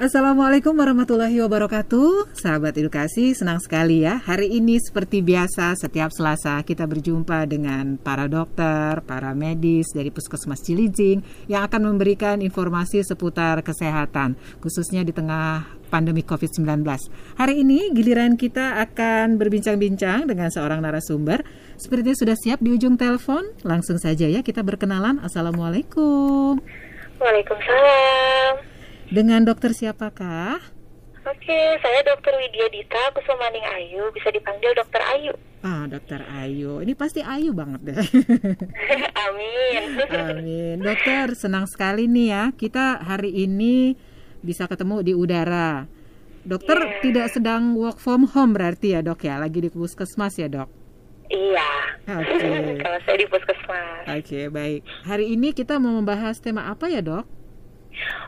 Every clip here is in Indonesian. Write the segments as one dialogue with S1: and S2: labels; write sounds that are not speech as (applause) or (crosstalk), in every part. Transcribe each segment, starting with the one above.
S1: Assalamualaikum warahmatullahi wabarakatuh. Sahabat edukasi, senang sekali ya. Hari ini seperti biasa setiap selasa kita berjumpa dengan para dokter, para medis dari Puskesmas Cilijing Yang akan memberikan informasi seputar kesehatan Khususnya di tengah pandemi COVID-19 Hari ini giliran kita akan berbincang-bincang dengan seorang narasumber. Sepertinya sudah siap di ujung telepon. Langsung saja ya kita berkenalan. Assalamualaikum.
S2: Waalaikumsalam
S1: dengan dokter siapakah?
S2: Oke, saya dokter Widya Dita Kusumaning Ayu, bisa dipanggil dokter Ayu.
S1: Ah, dokter Ayu. Ini pasti Ayu banget deh. (laughs)
S2: Amin.
S1: Amin. Dokter, senang sekali nih ya. Kita hari ini bisa ketemu di udara. Dokter yeah. tidak sedang work from home berarti ya, Dok ya? Lagi di puskesmas ya, Dok?
S2: Iya.
S1: Oke. Okay. (laughs)
S2: Kalau saya di puskesmas.
S1: Oke, okay, baik. Hari ini kita mau membahas tema apa ya, Dok?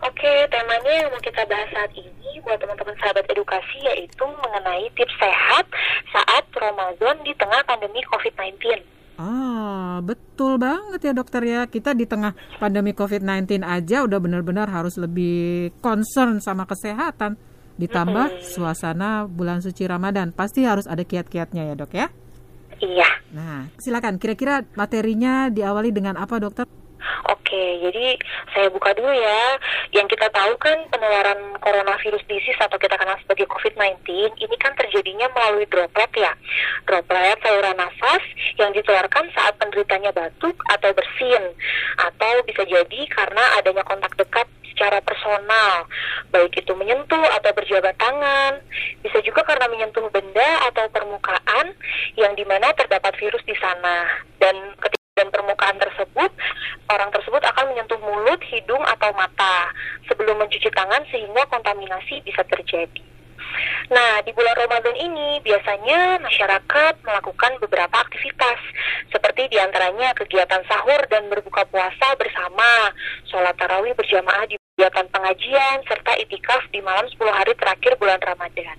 S2: Oke, temanya yang mau kita bahas saat ini buat teman-teman sahabat edukasi yaitu mengenai tips sehat saat Ramadan di tengah pandemi COVID-19.
S1: Ah, betul banget ya dokter ya. Kita di tengah pandemi COVID-19 aja udah benar-benar harus lebih concern sama kesehatan. Ditambah hmm. suasana bulan suci Ramadan, pasti harus ada kiat-kiatnya ya dok ya?
S2: Iya.
S1: Nah, silakan. Kira-kira materinya diawali dengan apa dokter?
S2: Oke, jadi saya buka dulu ya. Yang kita tahu kan penularan coronavirus disease atau kita kenal sebagai COVID-19 ini kan terjadinya melalui droplet ya. Droplet saluran nafas yang ditularkan saat penderitanya batuk atau bersin atau bisa jadi karena adanya kontak dekat secara personal, baik itu menyentuh atau berjabat tangan, bisa juga karena menyentuh benda atau permukaan yang di mana terdapat virus di sana. Dan ketika dan permukaan tersebut, orang tersebut akan menyentuh mulut, hidung, atau mata sebelum mencuci tangan sehingga kontaminasi bisa terjadi. Nah, di bulan Ramadan ini biasanya masyarakat melakukan beberapa aktivitas seperti di antaranya kegiatan sahur dan berbuka puasa bersama, sholat tarawih berjamaah di kegiatan pengajian, serta itikaf di malam 10 hari terakhir bulan Ramadan.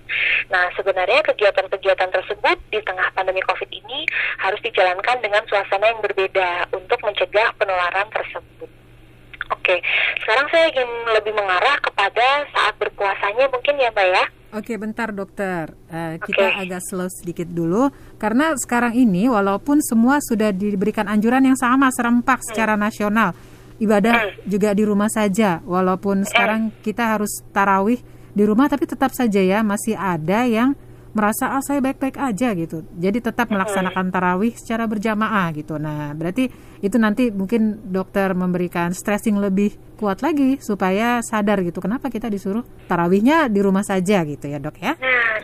S2: Nah, sebenarnya kegiatan-kegiatan tersebut di tengah pandemi COVID ini harus dijalankan dengan suasana yang berbeda untuk mencegah penularan tersebut. Oke, sekarang saya ingin lebih mengarah kepada saat berpuasanya mungkin ya Mbak ya.
S1: Oke, bentar dokter. Uh, kita agak slow sedikit dulu karena sekarang ini walaupun semua sudah diberikan anjuran yang sama serempak hmm. secara nasional, ibadah hmm. juga di rumah saja. Walaupun hmm. sekarang kita harus tarawih di rumah, tapi tetap saja ya masih ada yang merasa ah saya baik-baik aja gitu. Jadi tetap melaksanakan tarawih secara berjamaah gitu. Nah, berarti itu nanti mungkin dokter memberikan stressing lebih kuat lagi supaya sadar gitu. Kenapa kita disuruh tarawihnya di rumah saja gitu ya, Dok ya?
S2: Nah,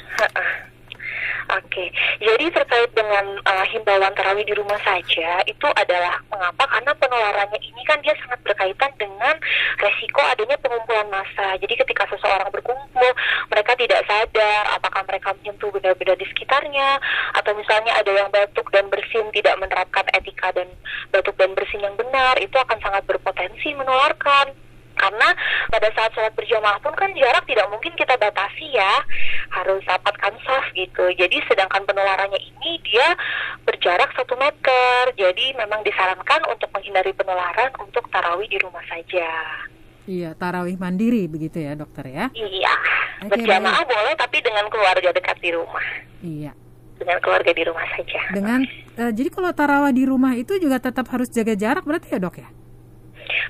S2: Oke, jadi terkait dengan uh, himbauan tarawih di rumah saja itu adalah mengapa? Karena penularannya ini kan dia sangat berkaitan dengan resiko adanya pengumpulan massa. Jadi ketika seseorang berkumpul, mereka tidak sadar apakah mereka menyentuh benda-benda di sekitarnya, atau misalnya ada yang batuk dan bersin tidak menerapkan etika dan batuk dan bersin yang benar, itu akan sangat berpotensi menularkan karena pada saat sholat berjamaah pun kan jarak tidak mungkin kita batasi ya harus rapatkan saf gitu jadi sedangkan penularannya ini dia berjarak satu meter jadi memang disarankan untuk menghindari penularan untuk tarawih di rumah saja
S1: Iya, tarawih mandiri begitu ya dokter ya?
S2: Iya, okay, berjamaah baik. boleh tapi dengan keluarga dekat di rumah.
S1: Iya.
S2: Dengan keluarga di rumah saja.
S1: Dengan, uh, jadi kalau tarawih di rumah itu juga tetap harus jaga jarak berarti ya dok ya?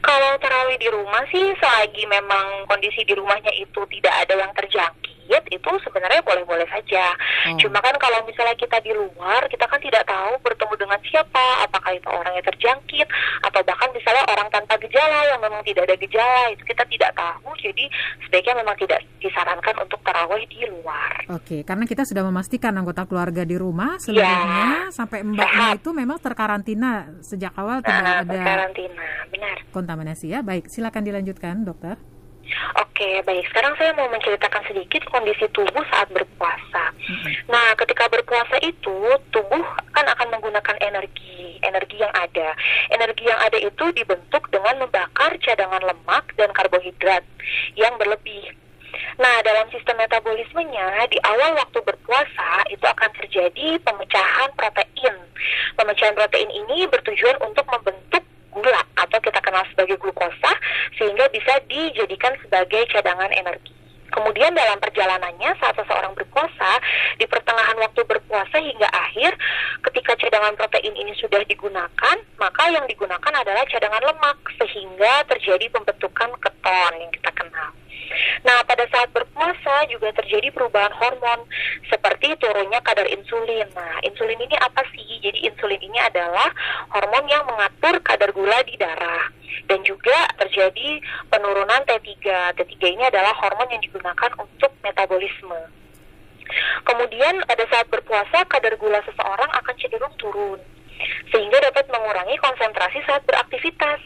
S2: Kalau tarawih di rumah sih selagi memang kondisi di rumahnya itu tidak ada yang terjangkit itu sebenarnya boleh-boleh saja. Hmm. Cuma kan kalau misalnya kita di luar, kita kan tidak tahu bertemu dengan siapa, apakah itu orang yang terjangkit atau bahkan misalnya orang tanpa gejala yang memang tidak ada gejala itu kita tidak tahu. Jadi sebaiknya memang tidak disarankan untuk tarawih di luar.
S1: Oke, karena kita sudah memastikan anggota keluarga di rumah seluruhnya ya. sampai mbaknya itu memang terkarantina sejak awal tidak nah, ada
S2: karantina, benar.
S1: Kontaminasi ya. Baik, silakan dilanjutkan, dokter.
S2: Oke, baik. Sekarang saya mau menceritakan sedikit kondisi tubuh saat berpuasa. Mm-hmm. Nah, ketika berpuasa itu, tubuh kan akan menggunakan energi, energi yang ada. Energi yang ada itu dibentuk dengan membakar cadangan lemak dan karbohidrat yang berlebih. Nah, dalam sistem metabolismenya, di awal waktu berpuasa itu akan terjadi pemecahan protein. Pemecahan protein ini bertujuan untuk membentuk gula atau kita kenal sebagai glukosa sehingga bisa dijadikan sebagai cadangan energi. Kemudian dalam perjalanannya saat seseorang berpuasa, di pertengahan waktu berpuasa hingga akhir, ketika cadangan protein ini sudah digunakan, maka yang digunakan adalah cadangan lemak sehingga terjadi pembentukan keton yang kita kenal. Nah, pada saat berpuasa juga terjadi perubahan hormon seperti turunnya kadar insulin. Nah, insulin ini apa sih? Jadi insulin ini adalah hormon yang mengatur kadar gula di darah dan juga terjadi penurunan T3. T3 ini adalah hormon yang digunakan untuk metabolisme. Kemudian pada saat berpuasa kadar gula seseorang akan cenderung turun sehingga dapat mengurangi konsentrasi saat beraktivitas.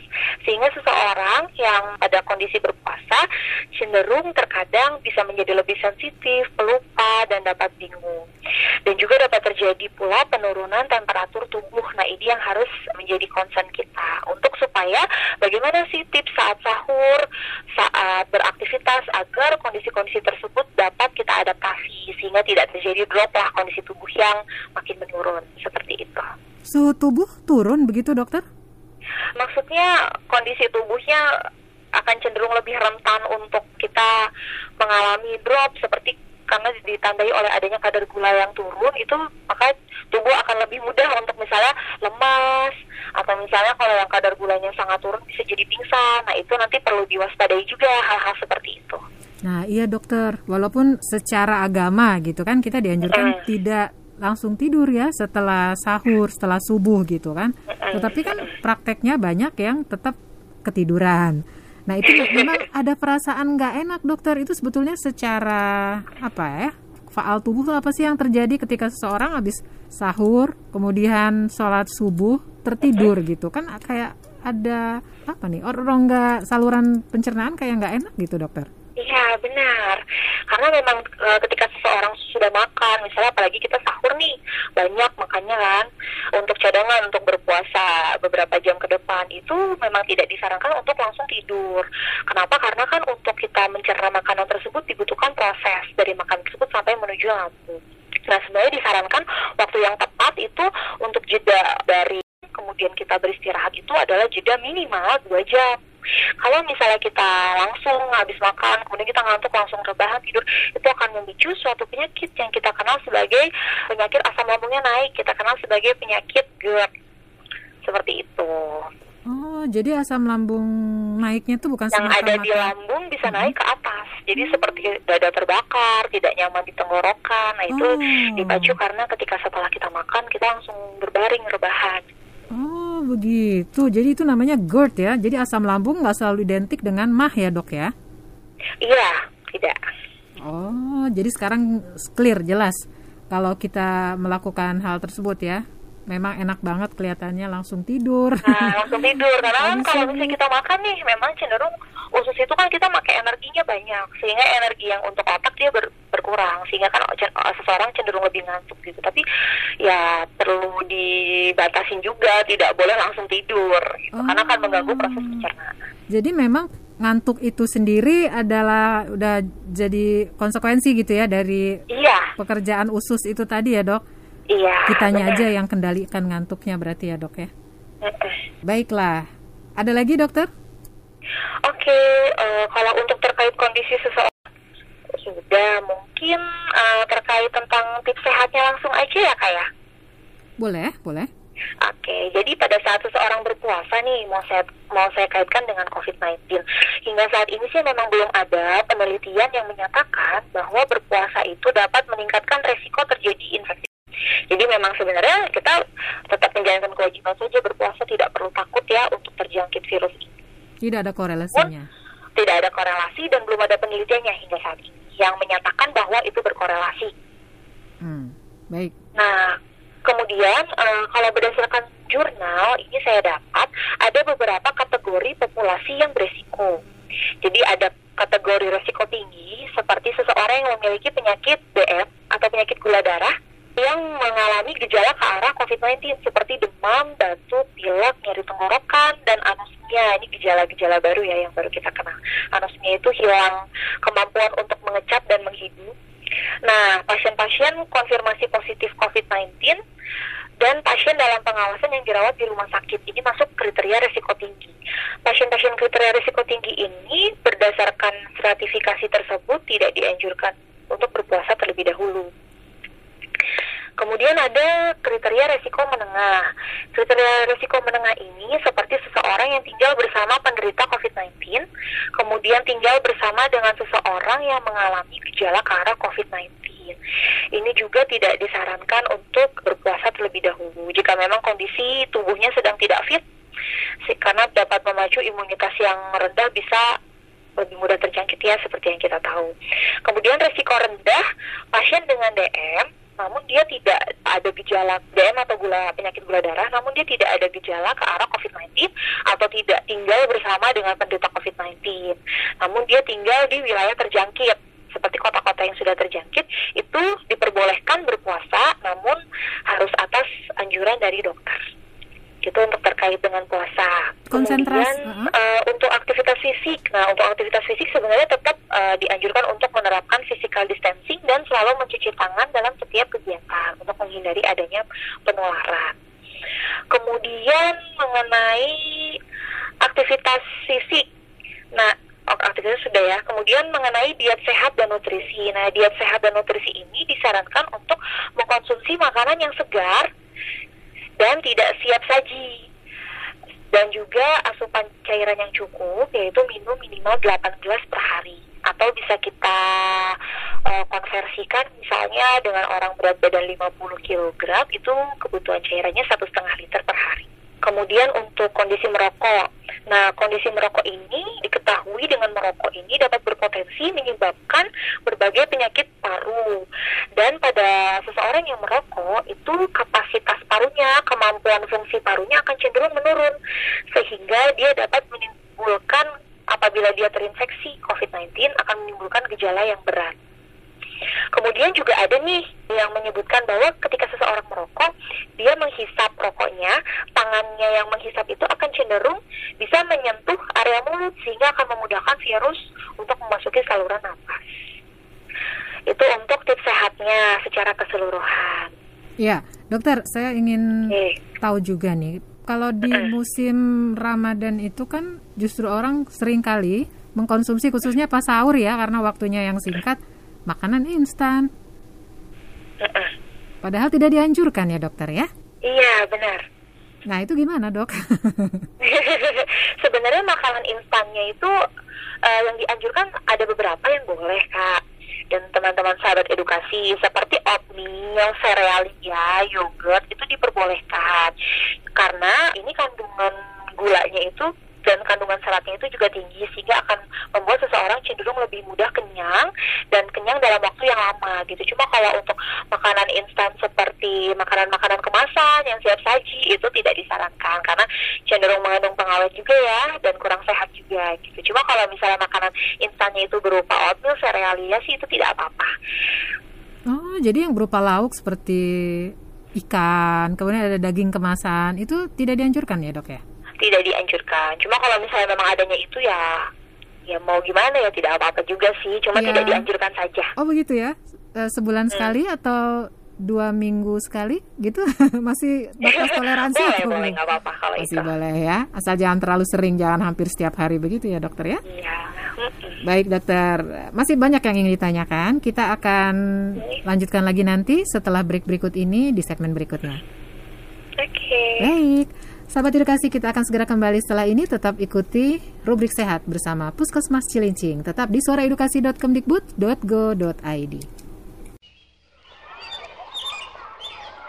S2: Sehingga seseorang yang pada kondisi berpuasa cenderung terkadang bisa menjadi lebih sensitif, pelupa, dan dapat bingung. Dan juga dapat terjadi pula penurunan temperatur tubuh. Nah, ini yang harus menjadi concern kita untuk supaya bagaimana sih tips saat sahur, saat beraktivitas agar kondisi-kondisi tersebut dapat kita adaptasi sehingga tidak terjadi drop lah kondisi tubuh yang makin menurun seperti itu.
S1: Suhu tubuh turun begitu dokter?
S2: Maksudnya kondisi tubuhnya akan cenderung lebih rentan untuk kita mengalami drop seperti karena ditandai oleh adanya kadar gula yang turun itu maka tubuh akan lebih mudah untuk misalnya lemas atau misalnya kalau yang kadar gulanya sangat turun bisa jadi pingsan nah itu nanti perlu diwaspadai juga hal-hal seperti itu
S1: nah iya dokter walaupun secara agama gitu kan kita dianjurkan hmm. tidak langsung tidur ya setelah sahur, setelah subuh gitu kan. Tetapi kan prakteknya banyak yang tetap ketiduran. Nah itu (laughs) memang ada perasaan nggak enak dokter itu sebetulnya secara apa ya faal tubuh apa sih yang terjadi ketika seseorang habis sahur kemudian sholat subuh tertidur gitu kan kayak ada apa nih orang nggak saluran pencernaan kayak nggak enak gitu dokter?
S2: Iya benar, karena memang e, ketika seseorang sudah makan, misalnya apalagi kita sahur nih banyak makannya kan, untuk cadangan untuk berpuasa beberapa jam ke depan itu memang tidak disarankan untuk langsung tidur. Kenapa? Karena kan untuk kita mencerna makanan tersebut dibutuhkan proses dari makan tersebut sampai menuju lambung. Nah sebenarnya disarankan waktu yang tepat itu untuk jeda dari kemudian kita beristirahat itu adalah jeda minimal dua jam kalau misalnya kita langsung habis makan, kemudian kita ngantuk langsung rebahan tidur, itu akan memicu suatu penyakit yang kita kenal sebagai penyakit asam lambungnya naik. Kita kenal sebagai penyakit GERD. Seperti itu.
S1: Oh, jadi asam lambung naiknya itu bukan
S2: yang ada di lambung bisa hmm. naik ke atas. Jadi hmm. seperti dada terbakar, tidak nyaman di tenggorokan. Nah, itu oh. dipacu karena ketika setelah kita makan kita langsung berbaring rebahan.
S1: Oh begitu, jadi itu namanya GERD ya. Jadi asam lambung nggak selalu identik dengan mah ya dok ya?
S2: Iya, tidak.
S1: Oh, jadi sekarang clear jelas kalau kita melakukan hal tersebut ya. Memang enak banget kelihatannya langsung tidur.
S2: Nah, langsung tidur. Karena kan kalau misalnya kita makan nih, memang cenderung usus itu kan kita pakai energinya banyak. Sehingga energi yang untuk otak dia ber, berkurang. Sehingga kan seseorang cenderung lebih ngantuk gitu. Tapi ya perlu dibatasin juga. Tidak boleh langsung tidur gitu, oh. karena akan mengganggu proses pencernaan.
S1: Jadi memang ngantuk itu sendiri adalah udah jadi konsekuensi gitu ya dari
S2: iya.
S1: pekerjaan usus itu tadi ya dok
S2: iya
S1: kitanya bener. aja yang kendalikan ngantuknya berarti ya dok ya baiklah ada lagi dokter
S2: Oke, okay, uh, eh, kalau untuk terkait kondisi seseorang sudah mungkin uh, terkait tentang tips sehatnya langsung aja ya kak ya?
S1: Boleh, boleh.
S2: Oke, okay, jadi pada saat seseorang berpuasa nih, mau saya mau saya kaitkan dengan COVID-19. Hingga saat ini sih memang belum ada penelitian yang menyatakan bahwa berpuasa itu dapat meningkatkan resiko terjadi infeksi. Jadi memang sebenarnya kita tetap menjalankan kewajiban saja berpuasa, tidak perlu takut ya untuk terjangkit virus ini.
S1: Tidak ada korelasinya.
S2: tidak ada korelasi dan belum ada penelitiannya hingga saat ini yang menyatakan bahwa itu berkorelasi.
S1: Hmm, baik.
S2: Nah, kemudian uh, kalau berdasarkan jurnal ini saya dapat ada beberapa kategori populasi yang beresiko. Jadi ada kategori resiko tinggi seperti seseorang yang memiliki penyakit BF atau penyakit gula darah yang mengalami gejala ke arah COVID-19 seperti demam, batuk, pilek, nyeri tenggorokan, dan anosmia ini gejala-gejala baru ya yang baru kita kenal. Anosmia itu hilang kemampuan untuk mengecap dan menghidup. Nah, pasien-pasien konfirmasi positif COVID-19 dan pasien dalam pengawasan yang dirawat di rumah sakit ini masuk kriteria resiko tinggi. pasien-pasien kriteria risiko tinggi ini berdasarkan stratifikasi tersebut tidak dianjurkan untuk berpuasa terlebih dahulu. Kemudian ada kriteria resiko menengah. Kriteria resiko menengah ini seperti seseorang yang tinggal bersama penderita COVID-19, kemudian tinggal bersama dengan seseorang yang mengalami gejala ke arah COVID-19. Ini juga tidak disarankan untuk berpuasa terlebih dahulu jika memang kondisi tubuhnya sedang tidak fit, karena dapat memacu imunitas yang rendah bisa lebih mudah terjangkit ya seperti yang kita tahu. Kemudian resiko rendah pasien dengan DM namun dia tidak ada gejala DM atau gula penyakit gula darah, namun dia tidak ada gejala ke arah COVID-19 atau tidak tinggal bersama dengan penderita COVID-19. Namun dia tinggal di wilayah terjangkit. Seperti kota-kota yang sudah terjangkit itu diperbolehkan berpuasa namun harus atas anjuran dari dokter itu untuk terkait dengan puasa.
S1: Konsentrasi.
S2: Kemudian uh -huh. uh, untuk aktivitas fisik, nah untuk aktivitas fisik sebenarnya tetap uh, dianjurkan untuk menerapkan physical distancing dan selalu mencuci tangan dalam setiap kegiatan untuk menghindari adanya penularan. Kemudian mengenai aktivitas fisik, nah aktivitas sudah ya. Kemudian mengenai diet sehat dan nutrisi. Nah, diet sehat dan nutrisi ini disarankan untuk mengkonsumsi makanan yang segar dan tidak siap saji dan juga asupan cairan yang cukup yaitu minum minimal 8 gelas per hari atau bisa kita uh, konversikan misalnya dengan orang berat badan 50 kg itu kebutuhan cairannya satu setengah liter per hari. Kemudian untuk kondisi merokok, nah kondisi merokok ini diketahui dengan merokok ini dapat berpotensi menyebabkan berbagai penyakit paru. Dan pada seseorang yang merokok itu kapasitas parunya, kemampuan fungsi parunya akan cenderung menurun sehingga dia dapat menimbulkan apabila dia terinfeksi COVID-19 akan menimbulkan gejala yang berat. Kemudian juga ada nih yang menyebutkan bahwa ketika seseorang merokok, dia menghisap rokoknya, tangannya yang menghisap itu akan cenderung bisa menyentuh area mulut sehingga akan memudahkan virus untuk memasuki saluran nafas. Itu untuk tips sehatnya secara keseluruhan.
S1: Ya, dokter, saya ingin tahu juga nih, kalau di musim Ramadan itu kan justru orang sering kali mengkonsumsi khususnya pas sahur ya karena waktunya yang singkat makanan instan. Padahal tidak dianjurkan ya dokter ya?
S2: Iya benar.
S1: Nah itu gimana dok? (laughs)
S2: Sebenarnya makanan instannya itu uh, yang dianjurkan ada beberapa yang boleh kak dan teman-teman sahabat edukasi seperti oatmeal, serealia, yogurt itu diperbolehkan karena ini kandungan gulanya itu dan kandungan seratnya itu juga tinggi sehingga akan membuat seseorang cenderung lebih mudah kenyang dan kenyang dalam waktu yang lama gitu. Cuma kalau untuk makanan instan seperti makanan-makanan kemasan yang siap saji itu tidak disarankan karena cenderung mengandung pengawet juga ya dan kurang sehat juga gitu. Cuma kalau misalnya makanan instannya itu berupa oatmeal, serealia sih itu tidak apa-apa.
S1: Oh, jadi yang berupa lauk seperti ikan, kemudian ada daging kemasan, itu tidak dianjurkan ya dok ya?
S2: Tidak dianjurkan. Cuma kalau misalnya memang adanya itu ya ya mau gimana ya tidak apa-apa juga sih, cuma ya. tidak dianjurkan saja.
S1: Oh begitu ya, eh, sebulan hmm. sekali atau dua minggu sekali? Gitu? (laughs) Masih batas (laughs) toleransi
S2: boleh boleh nggak apa-apa kalau
S1: masih itu. boleh ya. Asal jangan terlalu sering jangan hampir setiap hari begitu ya dokter ya?
S2: Iya.
S1: Baik dokter. Masih banyak yang ingin ditanyakan. Kita akan lanjutkan lagi nanti setelah break berikut ini di segmen berikutnya.
S2: Oke. Okay.
S1: baik Sahabat edukasi kita akan segera kembali setelah ini tetap ikuti rubrik sehat bersama Puskesmas Cilincing tetap di suaraedukasi.kemdikbud.go.id.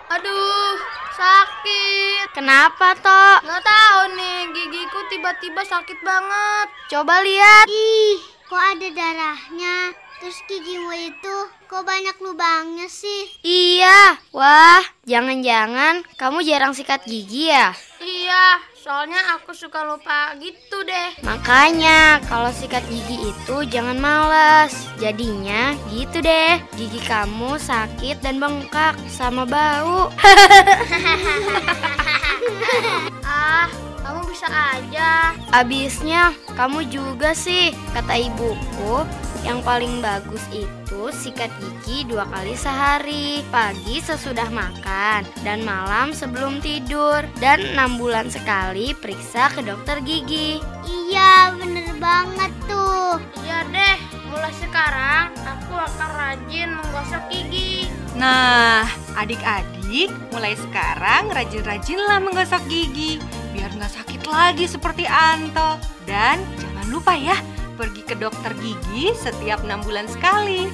S3: Aduh, sakit. Kenapa, Tok? Nggak tahu nih, gigiku tiba-tiba sakit banget. Coba lihat.
S4: Ih, kok ada darahnya? Terus gigimu itu kok banyak lubangnya sih?
S3: Iya, wah jangan-jangan kamu jarang sikat gigi ya? Iya, soalnya aku suka lupa gitu deh. Makanya kalau sikat gigi itu jangan males. Jadinya gitu deh, gigi kamu sakit dan bengkak sama bau. (laughs) ah, kamu bisa aja. Abisnya kamu juga sih, kata ibuku Yang paling bagus itu sikat gigi dua kali sehari, pagi sesudah makan dan malam sebelum tidur, dan enam bulan sekali periksa ke dokter gigi.
S4: Iya, bener banget tuh.
S3: Iya deh, mulai sekarang aku akan rajin menggosok gigi.
S5: Nah, adik-adik mulai sekarang rajin-rajinlah menggosok gigi biar nggak sakit lagi seperti Anto. Dan jangan lupa ya, pergi ke dokter gigi setiap enam bulan sekali.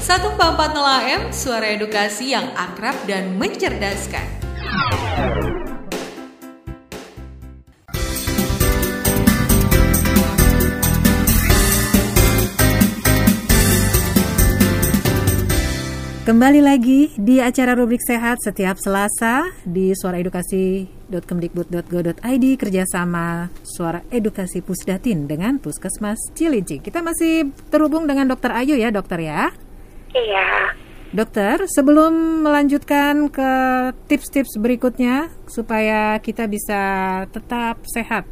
S5: Satu empat M, suara edukasi yang akrab dan mencerdaskan.
S1: Kembali lagi di acara rubrik sehat setiap Selasa di suaraedukasi.kemdikbud.go.id kerjasama Suara Edukasi Pusdatin dengan Puskesmas Cilincing. Kita masih terhubung dengan Dokter Ayu ya, Dokter ya.
S2: Iya.
S1: Dokter, sebelum melanjutkan ke tips-tips berikutnya supaya kita bisa tetap sehat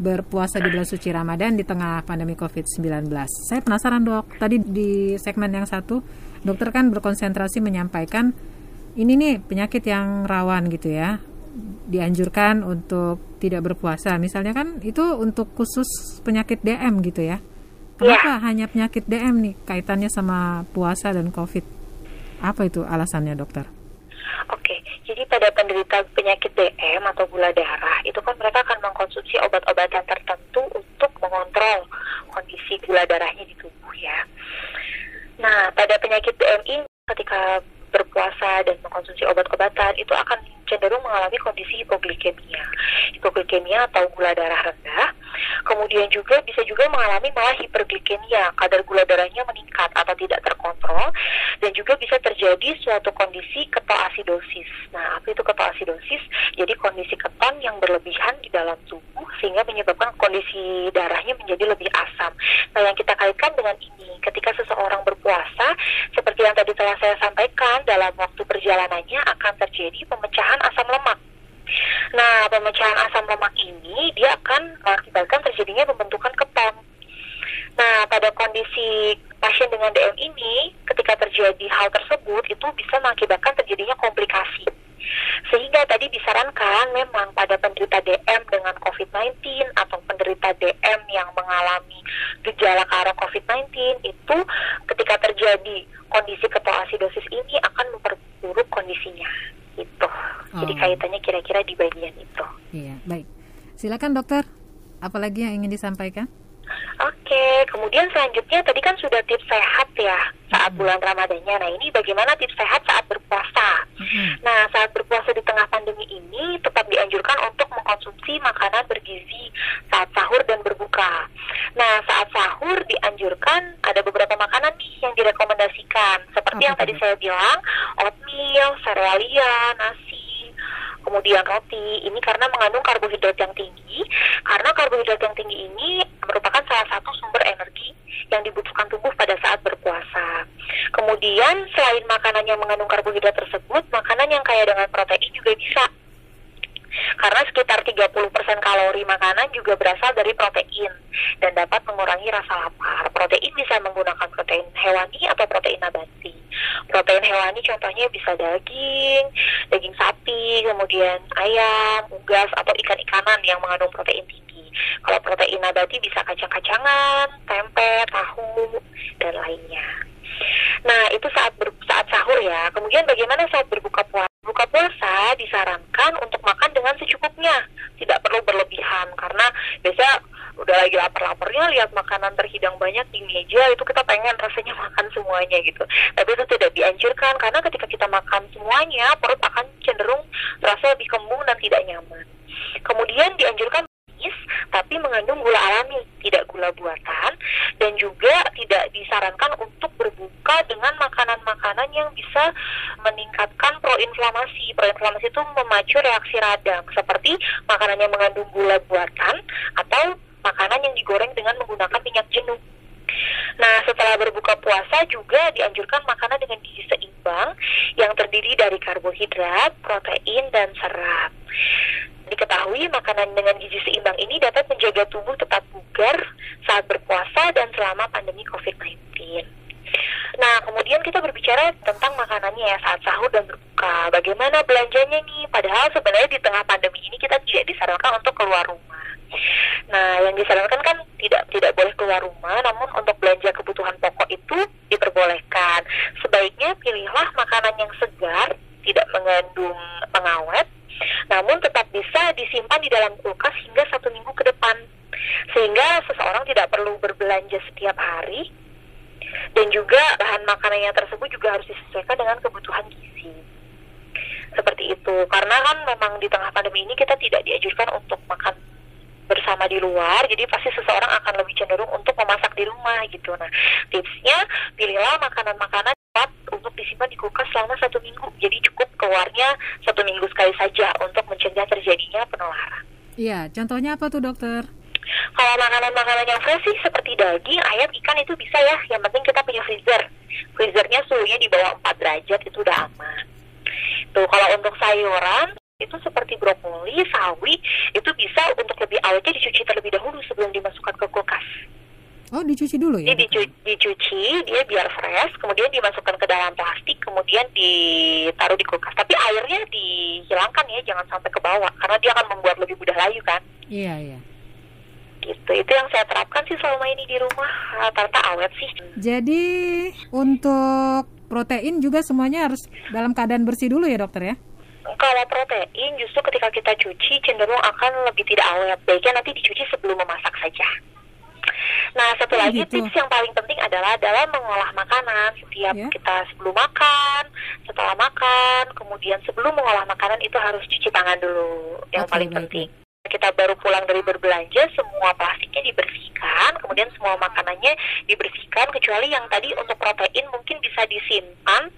S1: berpuasa di bulan suci Ramadan di tengah pandemi COVID-19. Saya penasaran dok, tadi di segmen yang satu dokter kan berkonsentrasi menyampaikan ini nih penyakit yang rawan gitu ya. Dianjurkan untuk tidak berpuasa. Misalnya kan itu untuk khusus penyakit DM gitu ya. Kenapa ya. hanya penyakit DM nih kaitannya sama puasa dan covid? Apa itu alasannya dokter?
S2: Oke, jadi pada penderita penyakit DM atau gula darah itu kan mereka akan mengkonsumsi obat-obatan tertentu untuk mengontrol kondisi gula darahnya di tubuh ya. Nah, pada penyakit BMI ketika berpuasa dan mengkonsumsi obat-obatan itu akan cenderung mengalami kondisi hipoglikemia. Hipoglikemia atau gula darah rendah. Kemudian juga bisa juga mengalami malah hiperglikemia, kadar gula darahnya meningkat atau tidak terkontrol dan juga bisa terjadi suatu kondisi ketoasidosis. Nah, apa itu ketoasidosis? Jadi kondisi keton yang berlebihan di dalam tubuh sehingga menyebabkan kondisi darahnya menjadi lebih asam. Nah, yang kita kaitkan dengan ini, ketika seseorang berpuasa, seperti yang tadi telah saya sampaikan, dalam waktu perjalanannya akan terjadi pemecahan asam lemak. Nah, pemecahan asam lemak ini dia akan mengakibatkan terjadinya pembentukan keton. Nah, pada kondisi pasien dengan DM ini, ketika terjadi hal tersebut, itu bisa mengakibatkan terjadinya komplikasi. Sehingga tadi disarankan memang pada penderita DM dengan COVID-19 atau penderita DM yang mengalami gejala ke arah COVID-19 itu ketika terjadi kondisi ketoasidosis ini akan memperburuk kondisinya. Itu. Oh. Jadi kaitannya kira-kira di bagian itu.
S1: Iya, baik. Silakan dokter. Apalagi yang ingin disampaikan?
S2: Oke, kemudian selanjutnya tadi kan sudah tips sehat ya saat hmm. bulan Ramadannya. Nah ini bagaimana tips sehat saat berpuasa? Hmm. Nah saat berpuasa di tengah pandemi ini tetap dianjurkan untuk mengkonsumsi makanan bergizi saat sahur dan berbuka. Nah saat sahur dianjurkan ada beberapa makanan nih yang direkomendasikan seperti yang tadi saya bilang oatmeal, serealia, nasi, kemudian roti. Ini karena mengandung karbohidrat yang tinggi. Karena karbohidrat yang tinggi ini merupakan salah satu sumber energi yang dibutuhkan tubuh pada saat berpuasa. Kemudian selain makanan yang mengandung karbohidrat tersebut, makanan yang kaya dengan protein juga bisa karena sekitar 30% kalori makanan juga berasal dari protein dan dapat mengurangi rasa lapar. Protein bisa menggunakan protein hewani atau protein nabati. Protein hewani contohnya bisa daging, daging sapi, kemudian ayam, unggas, atau ikan-ikanan yang mengandung protein tinggi. Kalau protein nabati bisa kacang-kacangan, tempe, tahu, dan lainnya. Nah, itu saat ber, saat sahur ya. Kemudian bagaimana saat berbuka puasa? Buka puasa disarankan untuk dengan secukupnya, tidak perlu berlebihan karena biasa udah lagi lapar-laparnya lihat makanan terhidang banyak di meja itu kita pengen rasanya (laughs) makan semuanya gitu. Tapi itu tidak dianjurkan karena ketika kita makan semuanya perut akan cenderung terasa lebih kembung dan tidak nyaman. Kemudian dianjurkan manis tapi mengandung gula alami tidak gula buatan dan juga tidak disarankan untuk berbuka dengan makanan-makanan yang bisa meningkatkan proinflamasi proinflamasi itu memacu reaksi radang seperti makanan yang mengandung gula buatan atau makanan yang digoreng dengan menggunakan minyak jenuh. Nah, setelah berbuka puasa juga dianjurkan makanan dengan gizi seimbang yang terdiri dari karbohidrat, protein, dan serat. Diketahui makanan dengan gizi seimbang ini dapat menjaga tubuh tetap bugar saat berpuasa dan selama pandemi COVID-19. Nah, kemudian kita berbicara tentang makanannya ya saat sahur dan berbuka. Bagaimana belanjanya nih? Padahal sebenarnya di tengah pandemi ini kita tidak disarankan untuk keluar rumah. Nah, yang disarankan kan tidak tidak boleh keluar rumah, namun untuk belanja kebutuhan pokok itu diperbolehkan. Sebaiknya pilihlah makanan yang segar, tidak mengandung pengawet, namun tetap bisa disimpan di dalam kulkas hingga satu minggu ke depan. Sehingga seseorang tidak perlu berbelanja setiap hari, dan juga bahan makanannya tersebut juga harus disesuaikan dengan kebutuhan gizi. Seperti itu, karena kan memang di tengah pandemi ini kita tidak dianjurkan untuk makan bersama di luar, jadi pasti seseorang akan lebih cenderung untuk memasak di rumah gitu. Nah, tipsnya pilihlah makanan-makanan cepat untuk disimpan di kulkas selama satu minggu. Jadi cukup keluarnya satu minggu sekali saja untuk mencegah terjadinya penularan.
S1: Iya, contohnya apa tuh dokter?
S2: Kalau makanan-makanan yang fresh sih seperti daging, ayam, ikan itu bisa ya. Yang penting kita punya freezer. Freezernya suhunya di bawah 4 derajat itu udah aman. Tuh kalau untuk sayuran itu seperti brokoli, sawi itu bisa untuk lebih awetnya dicuci terlebih dahulu sebelum dimasukkan.
S1: Oh, dicuci dulu ya?
S2: Jadi dicuci, dicuci, dia biar fresh, kemudian dimasukkan ke dalam plastik, kemudian ditaruh di kulkas. Tapi airnya dihilangkan ya, jangan sampai ke bawah, karena dia akan membuat lebih mudah layu kan.
S1: Iya, iya
S2: gitu itu yang saya terapkan sih selama ini di rumah rata-rata awet sih
S1: jadi untuk protein juga semuanya harus dalam keadaan bersih dulu ya dokter ya
S2: kalau protein justru ketika kita cuci cenderung akan lebih tidak awet baiknya nanti dicuci sebelum memasak saja Nah, satu oh, lagi gitu. tips yang paling penting adalah dalam mengolah makanan. Setiap yeah. kita sebelum makan, setelah makan, kemudian sebelum mengolah makanan itu harus cuci tangan dulu. Yang okay, paling baik. penting kita baru pulang dari berbelanja, semua plastiknya dibersihkan, kemudian semua makanannya dibersihkan, kecuali yang tadi untuk protein mungkin bisa disimpan,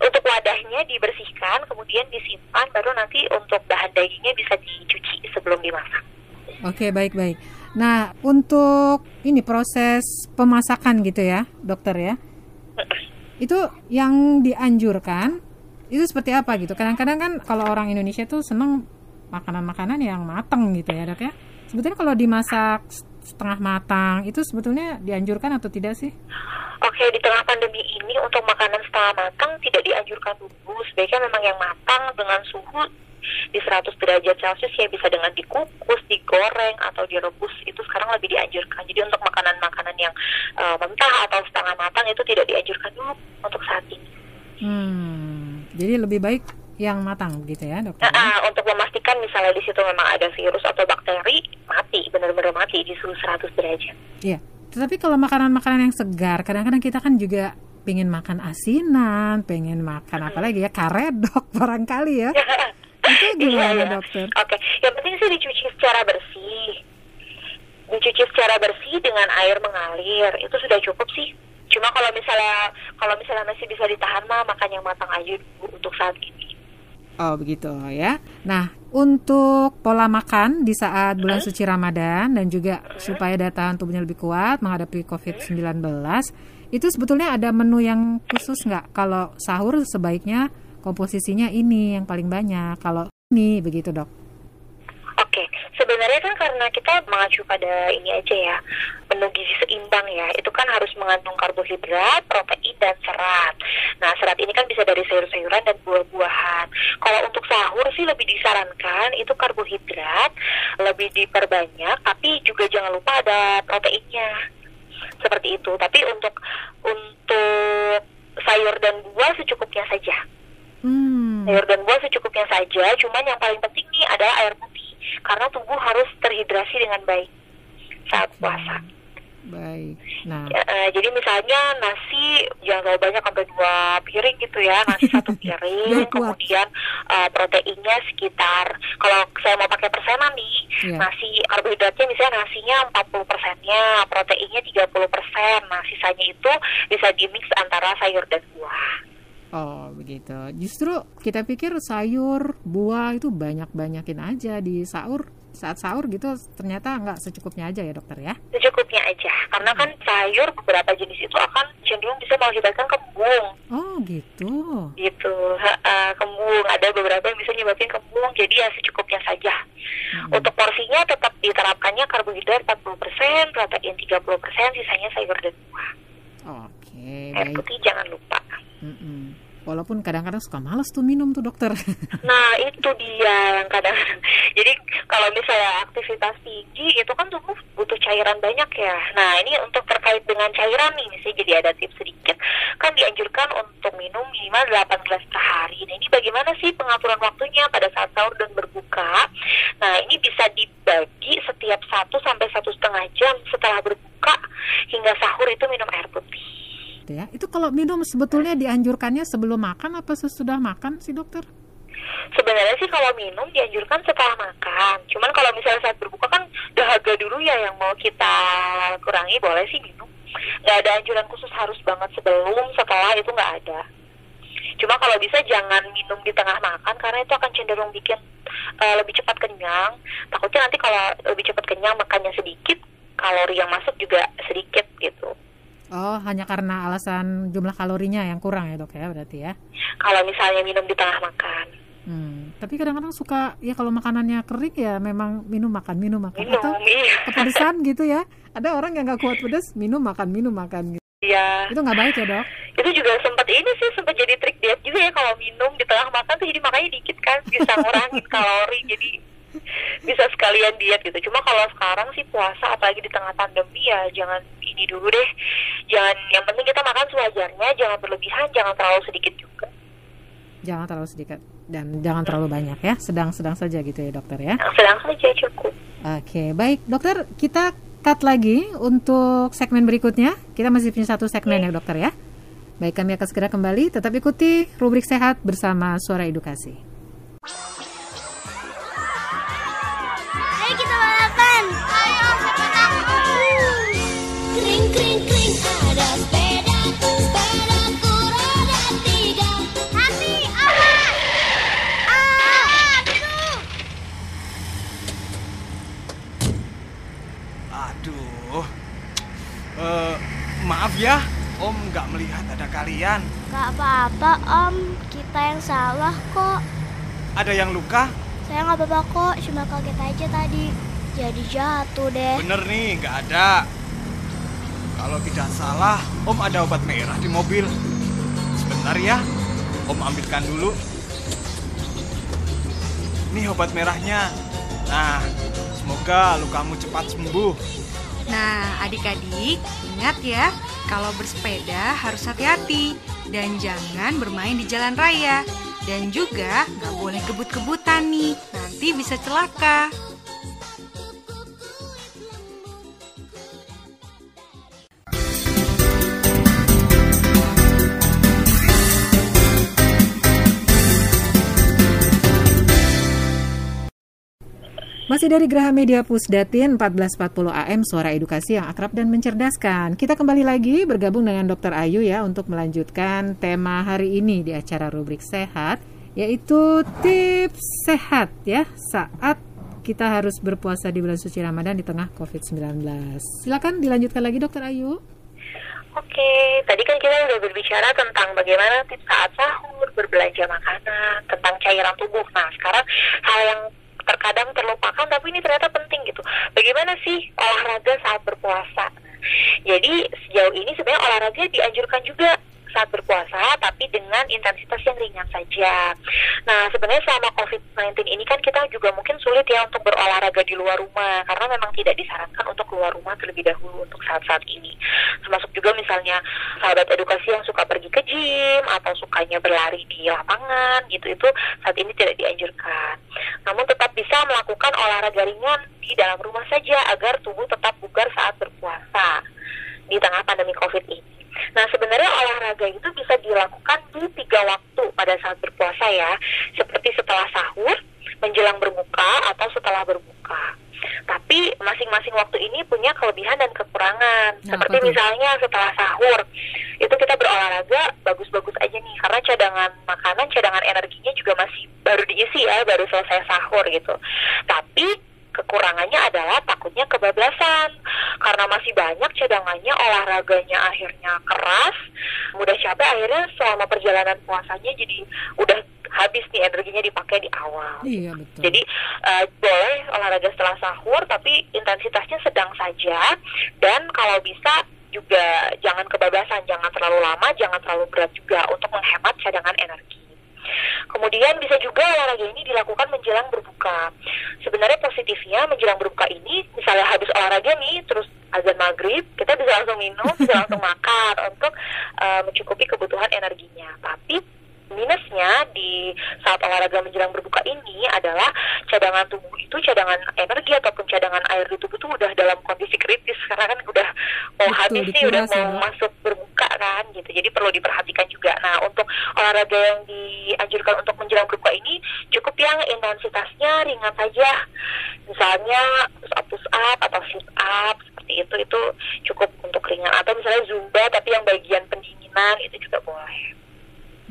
S2: untuk wadahnya dibersihkan, kemudian disimpan, baru nanti untuk bahan dagingnya bisa dicuci sebelum dimasak.
S1: Oke, baik-baik. Nah, untuk ini proses pemasakan gitu ya, dokter ya, itu yang dianjurkan itu seperti apa gitu? Kadang-kadang kan kalau orang Indonesia tuh seneng makanan-makanan yang matang gitu ya dok ya sebetulnya kalau dimasak setengah matang itu sebetulnya dianjurkan atau tidak sih?
S2: Oke di tengah pandemi ini untuk makanan setengah matang tidak dianjurkan dulu sebaiknya memang yang matang dengan suhu di 100 derajat celcius ya bisa dengan dikukus, digoreng atau direbus itu sekarang lebih dianjurkan. Jadi untuk makanan-makanan yang uh, mentah atau setengah matang itu tidak dianjurkan dulu untuk saat ini.
S1: Hmm, jadi lebih baik yang matang gitu ya dokter?
S2: Uh, untuk memastikan misalnya di situ memang ada virus atau bakteri, mati, benar-benar mati di suhu 100 derajat.
S1: Iya, tetapi kalau makanan-makanan yang segar, kadang-kadang kita kan juga pengen makan asinan, pengen makan hmm. apa lagi ya, karedok (laughs) barangkali ya. Itu gimana iya, iya. dokter?
S2: Oke, okay. yang penting sih dicuci secara bersih. Dicuci secara bersih dengan air mengalir, itu sudah cukup sih. Cuma kalau misalnya kalau misalnya masih bisa ditahan mah makan yang matang aja dulu untuk saat ini.
S1: Oh begitu ya. Nah untuk pola makan di saat bulan suci Ramadan dan juga supaya daya tahan tubuhnya lebih kuat menghadapi COVID-19 itu sebetulnya ada menu yang khusus nggak? Kalau sahur sebaiknya komposisinya ini yang paling banyak. Kalau ini begitu dok?
S2: Oke, sebenarnya kan karena kita mengacu pada ini aja ya, menu gizi seimbang ya, itu kan harus mengandung karbohidrat, protein, dan serat. Nah, serat ini kan bisa dari sayur-sayuran dan buah-buahan. Kalau untuk sahur sih lebih disarankan itu karbohidrat, lebih diperbanyak, tapi juga jangan lupa ada proteinnya. Seperti itu. Tapi untuk untuk sayur dan buah secukupnya saja. Hmm. Sayur dan buah secukupnya saja, cuman yang paling penting nih adalah air putih karena tubuh harus terhidrasi dengan baik saat puasa.
S1: Baik. Nah,
S2: ya, uh, jadi misalnya nasi jangan terlalu banyak sampai dua piring gitu ya, nasi satu (laughs) piring, kemudian uh, proteinnya sekitar kalau saya mau pakai persenan nih, yeah. nasi karbohidratnya misalnya nasinya 40 persennya, proteinnya 30 persen, nah sisanya itu bisa dimix antara sayur dan buah.
S1: Oh begitu. Justru kita pikir sayur, buah itu banyak-banyakin aja di sahur. saat sahur gitu ternyata nggak secukupnya aja ya dokter ya?
S2: Secukupnya aja, karena kan sayur beberapa jenis itu akan cenderung bisa mengakibatkan kembung.
S1: Oh gitu.
S2: Gitu, uh, kembung. Ada beberapa yang bisa nyebabin kembung, jadi ya secukupnya saja. Hmm. Untuk porsinya tetap diterapkannya karbohidrat 40%, protein 30%, sisanya sayur dan buah.
S1: Oke,
S2: Air putih jangan lupa.
S1: Mm -mm. Walaupun kadang-kadang suka males tuh minum tuh dokter. (laughs)
S2: Nah itu dia yang kadang. (laughs) Jadi kalau misalnya aktivitas tinggi itu kan tubuh butuh cairan banyak ya. Nah ini untuk terkait dengan cairan nih, misalnya jadi ada tips sedikit. Kan dianjurkan untuk minum minimal 8 gelas per hari. Nah ini bagaimana sih pengaturan waktunya pada saat sahur dan berbuka? Nah ini bisa dibagi setiap 1 sampai satu setengah jam setelah berbuka hingga sahur itu minum air putih
S1: gitu ya. Itu kalau minum sebetulnya dianjurkannya sebelum makan apa sesudah makan sih dokter?
S2: Sebenarnya sih kalau minum dianjurkan setelah makan. Cuman kalau misalnya saat berbuka kan dahaga dulu ya yang mau kita kurangi boleh sih minum. Gak ada anjuran khusus harus banget sebelum, setelah itu nggak ada. Cuma kalau bisa jangan minum di tengah makan karena itu akan cenderung bikin uh, lebih cepat kenyang. Takutnya nanti kalau lebih cepat kenyang makannya sedikit, kalori yang masuk juga sedikit gitu.
S1: Oh, hanya karena alasan jumlah kalorinya yang kurang ya dok ya berarti ya?
S2: Kalau misalnya minum di tengah makan.
S1: Hmm, tapi kadang-kadang suka ya kalau makanannya kering ya memang minum makan minum makan
S2: minum,
S1: atau
S2: iya.
S1: kepedesan gitu ya. Ada orang yang nggak kuat pedes minum makan minum makan gitu.
S2: Iya.
S1: Itu nggak baik ya dok?
S2: Itu juga sempat ini sih sempat jadi trik diet juga ya kalau minum di tengah makan tuh jadi makannya dikit kan bisa ngurangin (laughs) kalori jadi bisa sekalian diet gitu. Cuma kalau sekarang sih puasa apalagi di tengah pandemi ya jangan ini dulu deh. Jangan yang penting kita makan sewajarnya, jangan berlebihan, jangan terlalu sedikit juga.
S1: Jangan terlalu sedikit dan jangan terlalu banyak ya. Sedang-sedang saja gitu ya dokter ya.
S2: Sedang saja cukup.
S1: Oke, baik dokter kita cut lagi untuk segmen berikutnya. Kita masih punya satu segmen ya dokter ya. Baik, kami akan segera kembali. Tetap ikuti rubrik sehat bersama Suara Edukasi.
S6: Maaf ya, Om nggak melihat ada kalian.
S4: Gak apa-apa om, kita yang salah kok.
S6: Ada yang luka?
S4: Saya nggak apa-apa kok, cuma kaget aja tadi. Jadi jatuh deh.
S6: Bener nih, nggak ada. Kalau tidak salah, Om ada obat merah di mobil. Sebentar ya, Om ambilkan dulu. Nih obat merahnya. Nah, semoga lukamu cepat sembuh.
S5: Nah, adik-adik, ingat ya, kalau bersepeda harus hati-hati dan jangan bermain di jalan raya. Dan juga nggak boleh kebut-kebutan nih, nanti bisa celaka.
S1: Masih dari Graha Media Pusdatin 1440 AM Suara Edukasi yang akrab dan mencerdaskan. Kita kembali lagi bergabung dengan Dr. Ayu ya untuk melanjutkan tema hari ini di acara rubrik sehat yaitu tips sehat ya saat kita harus berpuasa di bulan suci Ramadan di tengah COVID-19. Silakan dilanjutkan lagi Dr. Ayu.
S2: Oke, tadi kan kita udah berbicara tentang bagaimana tips saat sahur, berbelanja makanan, tentang cairan tubuh. Nah, sekarang hal yang terkadang terlupakan tapi ini ternyata penting gitu. Bagaimana sih olahraga saat berpuasa? Jadi sejauh ini sebenarnya olahraga dianjurkan juga saat berpuasa tapi dengan intensitas yang ringan saja. Nah, sebenarnya selama COVID-19 ini kan kita juga mungkin sulit ya untuk berolahraga di luar rumah karena memang tidak disarankan untuk keluar rumah terlebih dahulu untuk saat-saat ini. Termasuk juga misalnya sahabat edukasi yang suka pergi ke gym atau sukanya berlari di lapangan gitu itu saat ini tidak dianjurkan. Namun tetap bisa melakukan olahraga ringan di dalam rumah saja agar tubuh tetap bugar saat berpuasa di tengah pandemi COVID ini. Nah, sebenarnya olahraga itu bisa dilakukan di tiga waktu pada saat berpuasa ya, seperti setelah sahur, menjelang berbuka, atau setelah berbuka. Tapi masing-masing waktu ini punya kelebihan dan kekurangan.
S1: Nah,
S2: seperti
S1: tuh?
S2: misalnya setelah sahur, itu kita berolahraga bagus-bagus aja nih, karena cadangan makanan, cadangan energinya juga masih baru diisi ya, baru selesai sahur gitu. Tapi kekurangannya adalah takutnya kebablasan karena masih banyak cadangannya olahraganya akhirnya keras mudah capek akhirnya selama perjalanan puasanya jadi udah habis nih energinya dipakai di awal.
S1: Iya betul.
S2: Jadi uh, boleh olahraga setelah sahur tapi intensitasnya sedang saja dan kalau bisa juga jangan kebablasan, jangan terlalu lama, jangan terlalu berat juga untuk menghemat cadangan energi. Kemudian bisa juga olahraga ini dilakukan menjelang berbuka. Sebenarnya positifnya menjelang berbuka ini, misalnya habis olahraga nih, terus azan maghrib, kita bisa langsung minum, bisa langsung (laughs) makan untuk uh, mencukupi kebutuhan energinya. Tapi minusnya di saat olahraga menjelang berbuka ini adalah cadangan tubuh itu cadangan energi ataupun cadangan air di tubuh itu udah dalam kondisi kritis karena kan udah mau Betul, habis nih udah mau ya. masuk berbuka kan gitu jadi perlu diperhatikan juga nah untuk olahraga yang dianjurkan untuk menjelang berbuka ini cukup yang intensitasnya ringan saja misalnya push up atau sit up seperti itu itu cukup untuk ringan atau misalnya zumba tapi yang bagian pendinginan itu juga boleh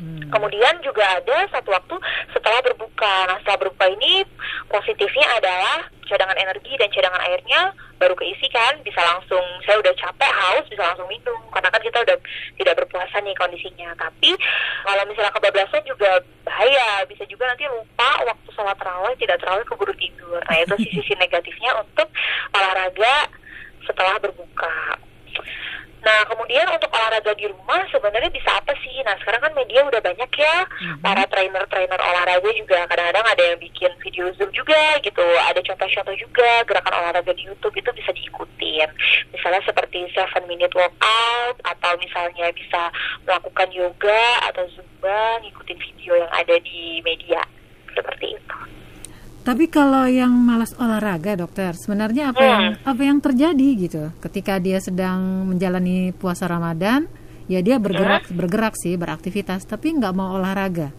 S2: Hmm. Kemudian juga ada satu waktu setelah berbuka. Nah, setelah berbuka ini positifnya adalah cadangan energi dan cadangan airnya baru keisi kan, bisa langsung saya udah capek, haus, bisa langsung minum. Karena kan kita udah tidak berpuasa nih kondisinya. Tapi kalau misalnya kebablasan juga bahaya, bisa juga nanti lupa waktu sholat terawih, tidak terawih keburu tidur. Nah, itu sisi-sisi negatifnya untuk olahraga setelah berbuka. Nah, kemudian untuk olahraga di rumah sebenarnya bisa apa sih? Nah, sekarang kan media udah banyak ya. Mm-hmm. Para trainer-trainer olahraga juga kadang-kadang ada yang bikin video Zoom juga gitu. Ada contoh-contoh juga gerakan olahraga di YouTube itu bisa diikutin. Misalnya seperti 7 minute workout atau misalnya bisa melakukan yoga atau Zumba, ngikutin video yang ada di media. Seperti itu.
S1: Tapi kalau yang malas olahraga, dokter, sebenarnya apa hmm. yang apa yang terjadi gitu? Ketika dia sedang menjalani puasa Ramadan, ya dia bergerak hmm. bergerak sih, beraktivitas, tapi nggak mau olahraga.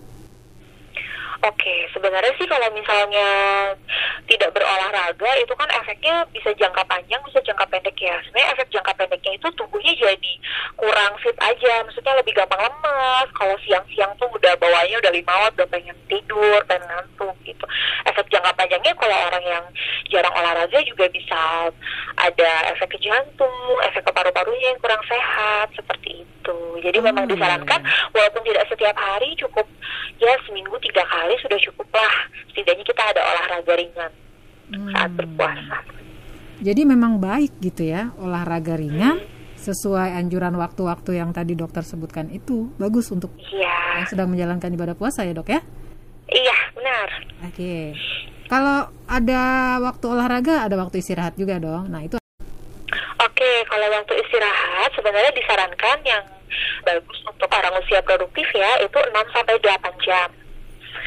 S2: Oke, sebenarnya sih kalau misalnya tidak berolahraga itu kan efeknya bisa jangka panjang, bisa jangka pendek ya. Sebenarnya efek jangka pendeknya itu tubuhnya jadi kurang fit aja, maksudnya lebih gampang lemas. Kalau siang-siang tuh udah bawahnya udah lima watt, udah pengen tidur, pengen ngantuk gitu. Efek jangka panjangnya kalau orang yang jarang olahraga juga bisa ada efek ke jantung, efek ke paru-parunya yang kurang sehat seperti itu. Jadi hmm. memang disarankan walaupun tidak setiap hari cukup ya seminggu tiga kali sudah cukup lah setidaknya kita ada olahraga ringan hmm. saat berpuasa
S1: jadi memang baik gitu ya olahraga ringan hmm. sesuai anjuran waktu-waktu yang tadi dokter sebutkan itu bagus untuk
S2: ya.
S1: yang sedang menjalankan ibadah puasa ya dok ya
S2: iya benar
S1: oke okay. kalau ada waktu olahraga ada waktu istirahat juga dong nah itu
S2: Oke, kalau waktu istirahat sebenarnya disarankan yang bagus untuk orang usia produktif ya itu 6 sampai 8 jam.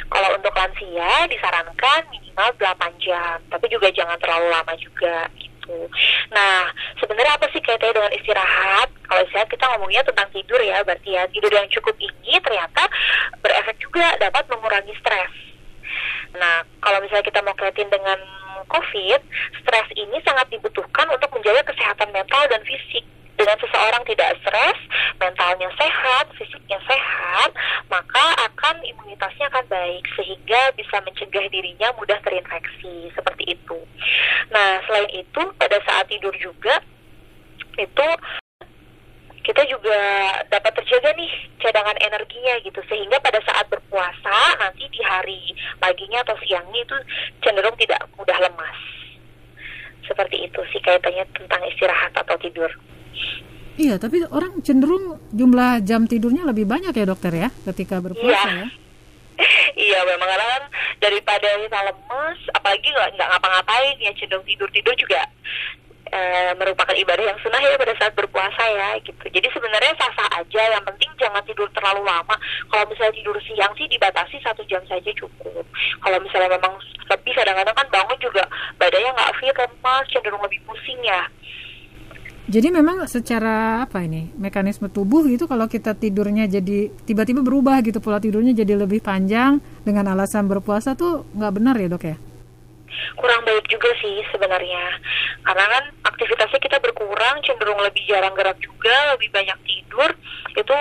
S2: Kalau untuk lansia disarankan minimal 8 jam, tapi juga jangan terlalu lama juga gitu. Nah, sebenarnya apa sih kaitannya dengan istirahat? Kalau istirahat kita ngomongnya tentang tidur ya, berarti ya tidur yang cukup ini ternyata berefek juga dapat mengurangi stres. Nah, kalau misalnya kita mau kaitin dengan COVID, stres ini sangat dibutuhkan untuk menjaga kesehatan mental dan fisik dengan seseorang tidak stres, mentalnya sehat, fisiknya sehat, maka akan imunitasnya akan baik sehingga bisa mencegah dirinya mudah terinfeksi seperti itu. Nah, selain itu pada saat tidur juga itu kita juga dapat terjaga nih cadangan energinya gitu sehingga pada saat berpuasa nanti di hari paginya atau siangnya itu cenderung tidak mudah lemas seperti itu sih kaitannya tentang istirahat atau tidur.
S1: Iya, tapi orang cenderung jumlah jam tidurnya lebih banyak ya dokter ya ketika berpuasa
S2: iya. ya. (laughs) iya, memang kan daripada kita lemes, apalagi nggak ngapa-ngapain ya cenderung tidur tidur juga e, merupakan ibadah yang sunnah ya pada saat berpuasa ya gitu. Jadi sebenarnya sah-sah aja, yang penting jangan tidur terlalu lama. Kalau misalnya tidur siang sih dibatasi satu jam saja cukup. Kalau misalnya memang lebih kadang-kadang kan bangun juga badannya nggak fit, lemas, cenderung lebih pusing ya.
S1: Jadi memang secara apa ini mekanisme tubuh gitu kalau kita tidurnya jadi tiba-tiba berubah gitu pola tidurnya jadi lebih panjang dengan alasan berpuasa tuh nggak benar ya dok ya?
S2: Kurang baik juga sih sebenarnya. Karena kan aktivitasnya kita berkurang cenderung lebih jarang gerak juga lebih banyak tidur itu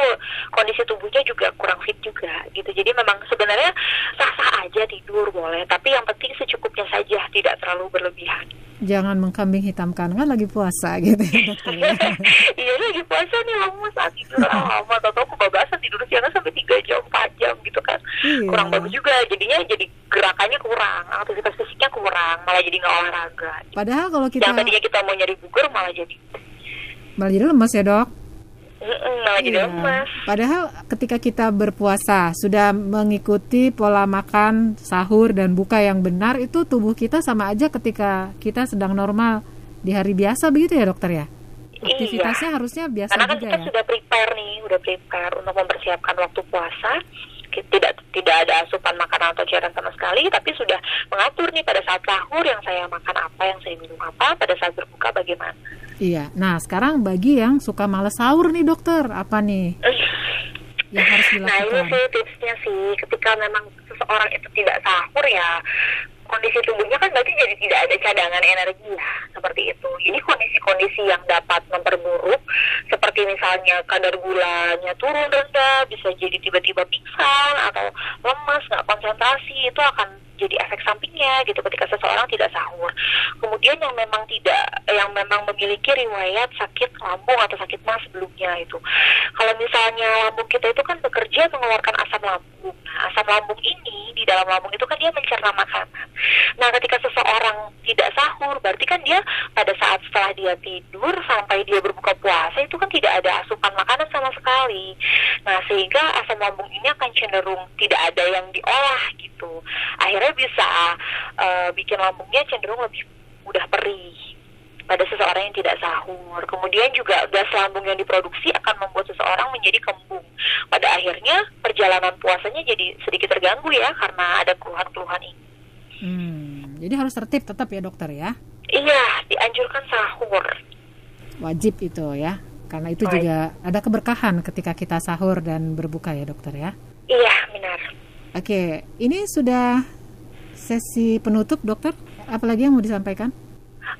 S2: kondisi tubuhnya juga kurang fit juga gitu. Jadi memang sebenarnya sah-sah aja tidur boleh tapi yang penting secukupnya saja tidak terlalu berlebihan
S1: jangan mengkambing hitamkan. Kan lagi puasa gitu ya (laughs) dokter ya.
S2: iya lagi puasa nih lama saat tidur lama? Atau aku kebablasan tidur siang sampai 3 jam 4 jam gitu kan. Iya. kurang bagus juga. Jadinya jadi gerakannya kurang. Aktivitas fisiknya kurang. Malah jadi nggak olahraga.
S1: Padahal kalau kita
S2: yang tadinya kita mau nyari bugar malah jadi
S1: malah jadi lemas ya dok
S2: malah iya. lemas
S1: padahal ketika kita berpuasa sudah mengikuti pola makan sahur dan buka yang benar itu tubuh kita sama aja ketika kita sedang normal di hari biasa begitu ya dokter ya aktivitasnya
S2: iya.
S1: harusnya biasa
S2: Karena kan
S1: juga
S2: kita
S1: ya.
S2: sudah prepare nih, udah prepare untuk mempersiapkan waktu puasa tidak tidak ada asupan makanan atau cairan sama sekali, tapi sudah mengatur nih pada saat sahur yang saya makan apa, yang saya minum apa, pada saat berbuka bagaimana.
S1: Iya. Nah sekarang bagi yang suka males sahur nih dokter, apa nih yang harus dilakukan?
S2: Nah ini sih tipsnya sih, ketika memang seseorang itu tidak sahur ya kondisi tubuhnya kan berarti jadi tidak ada cadangan energi ya seperti itu. Ini kondisi-kondisi yang dapat memperburuk seperti misalnya kadar gulanya turun rendah, bisa jadi tiba-tiba pingsan atau lemas, nggak konsentrasi itu akan jadi efek sampingnya gitu ketika seseorang tidak sahur. Kemudian yang memang tidak yang memang memiliki riwayat sakit lambung atau sakit mah sebelumnya itu. Kalau misalnya lambung kita itu kan bekerja mengeluarkan asam lambung. Nah, asam lambung ini di dalam lambung itu kan dia mencerna makanan. Nah, ketika seseorang tidak sahur, berarti kan dia pada saat setelah dia tidur sampai dia berbuka puasa itu kan tidak ada asupan makanan sama sekali. Nah, sehingga asam lambung ini akan cenderung tidak ada yang diolah gitu. Akhirnya bisa uh, bikin lambungnya cenderung lebih mudah perih pada seseorang yang tidak sahur. Kemudian juga gas lambung yang diproduksi akan membuat seseorang menjadi kembung. Pada akhirnya perjalanan puasanya jadi sedikit terganggu ya karena ada keluhan-keluhan ini.
S1: Hmm, jadi harus tertib tetap ya dokter ya?
S2: Iya, dianjurkan sahur.
S1: Wajib itu ya, karena itu Baik. juga ada keberkahan ketika kita sahur dan berbuka ya dokter ya? Oke, ini sudah sesi penutup dokter. Apalagi yang mau disampaikan?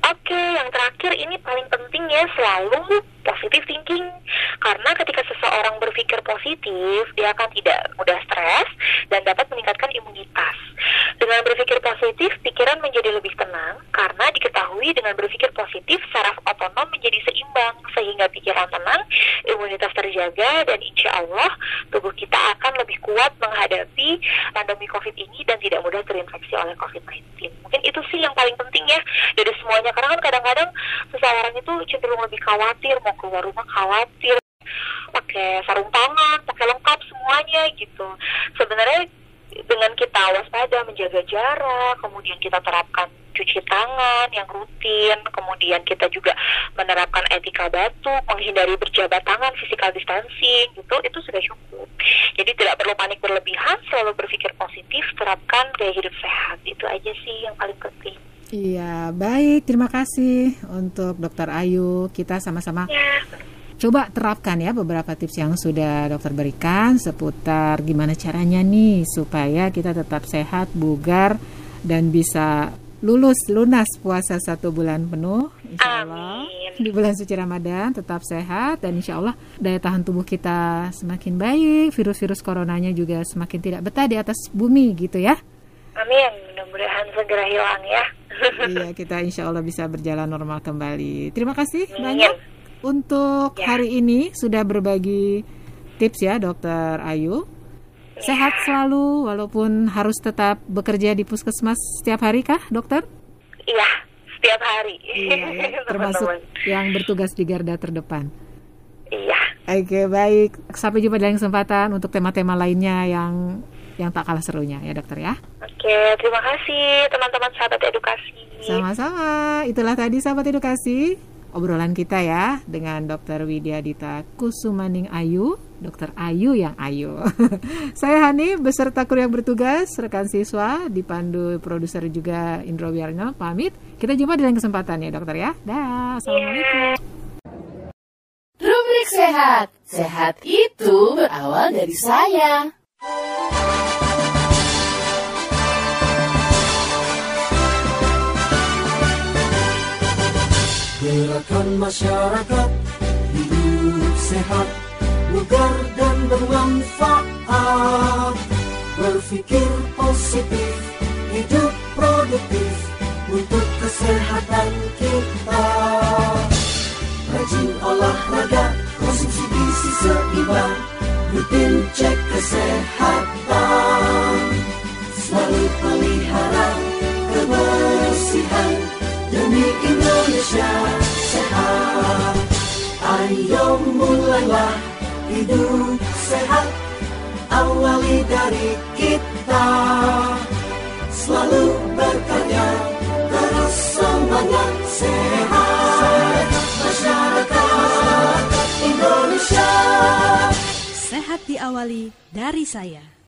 S2: Oke, yang terakhir ini paling penting ya selalu positive thinking. Karena ketika seseorang berpikir positif, dia akan tidak mudah stres dan dapat meningkatkan imunitas. Dengan berpikir positif, pikiran menjadi lebih tenang karena diketahui dengan berpikir positif saraf otonom menjadi seimbang sehingga pikiran tenang, imunitas terjaga dan insya Allah tubuh kita akan lebih kuat menghadapi pandemi COVID ini dan tidak mudah terinfeksi oleh COVID-19. Mungkin itu sih yang paling penting ya dari semuanya karena kan kadang-kadang seseorang itu cenderung lebih khawatir mau keluar rumah khawatir pakai sarung tangan, pakai lengkap semuanya gitu. Sebenarnya dengan kita waspada menjaga jarak, kemudian kita terapkan cuci tangan yang rutin, kemudian kita juga menerapkan etika batuk, menghindari berjabat tangan, physical distancing, gitu, itu sudah cukup. Jadi tidak perlu panik berlebihan, selalu berpikir positif, terapkan gaya hidup sehat. Itu aja sih yang paling penting.
S1: Iya, baik. Terima kasih untuk Dokter Ayu. Kita sama-sama ya coba terapkan ya beberapa tips yang sudah dokter berikan seputar gimana caranya nih supaya kita tetap sehat, bugar dan bisa lulus lunas puasa satu bulan penuh insya Allah Amin. di bulan suci Ramadan tetap sehat dan insya Allah daya tahan tubuh kita semakin baik virus-virus coronanya juga semakin tidak betah di atas bumi gitu ya
S2: Amin mudah-mudahan segera hilang ya
S1: iya kita insya Allah bisa berjalan normal kembali terima kasih Amin. banyak untuk ya. hari ini sudah berbagi tips ya Dokter Ayu. Ya. Sehat selalu walaupun harus tetap bekerja di puskesmas setiap hari kah, Dokter?
S2: Iya, setiap hari.
S1: Iya, ya. (laughs) termasuk yang bertugas di garda terdepan.
S2: Iya.
S1: Oke, baik. Sampai jumpa di lain kesempatan untuk tema-tema lainnya yang yang tak kalah serunya ya, Dokter ya.
S2: Oke, terima kasih teman-teman sahabat edukasi.
S1: Sama-sama. Itulah tadi sahabat edukasi obrolan kita ya dengan Dr. Widya Dita Kusumaning Ayu, Dr. Ayu yang Ayu. (laughs) Saya Hani beserta kru yang bertugas, rekan siswa, dipandu produser juga Indro Wiarno, pamit. Kita jumpa di lain kesempatan ya dokter ya. Dah, Assalamualaikum.
S7: Rubrik Sehat. Sehat itu berawal dari saya.
S8: Gerakan masyarakat hidup sehat, bugar dan bermanfaat. Berpikir positif, hidup produktif untuk kesehatan kita. Rajin olahraga, konsumsi gizi seimbang rutin cek kesehatan. Selalu pelihara kebersihan demi Indonesia sehat. Ayo mulailah hidup sehat, awali dari kita. Selalu berkarya, terus semangat sehat. Masyarakat Indonesia.
S9: Sehat diawali dari saya.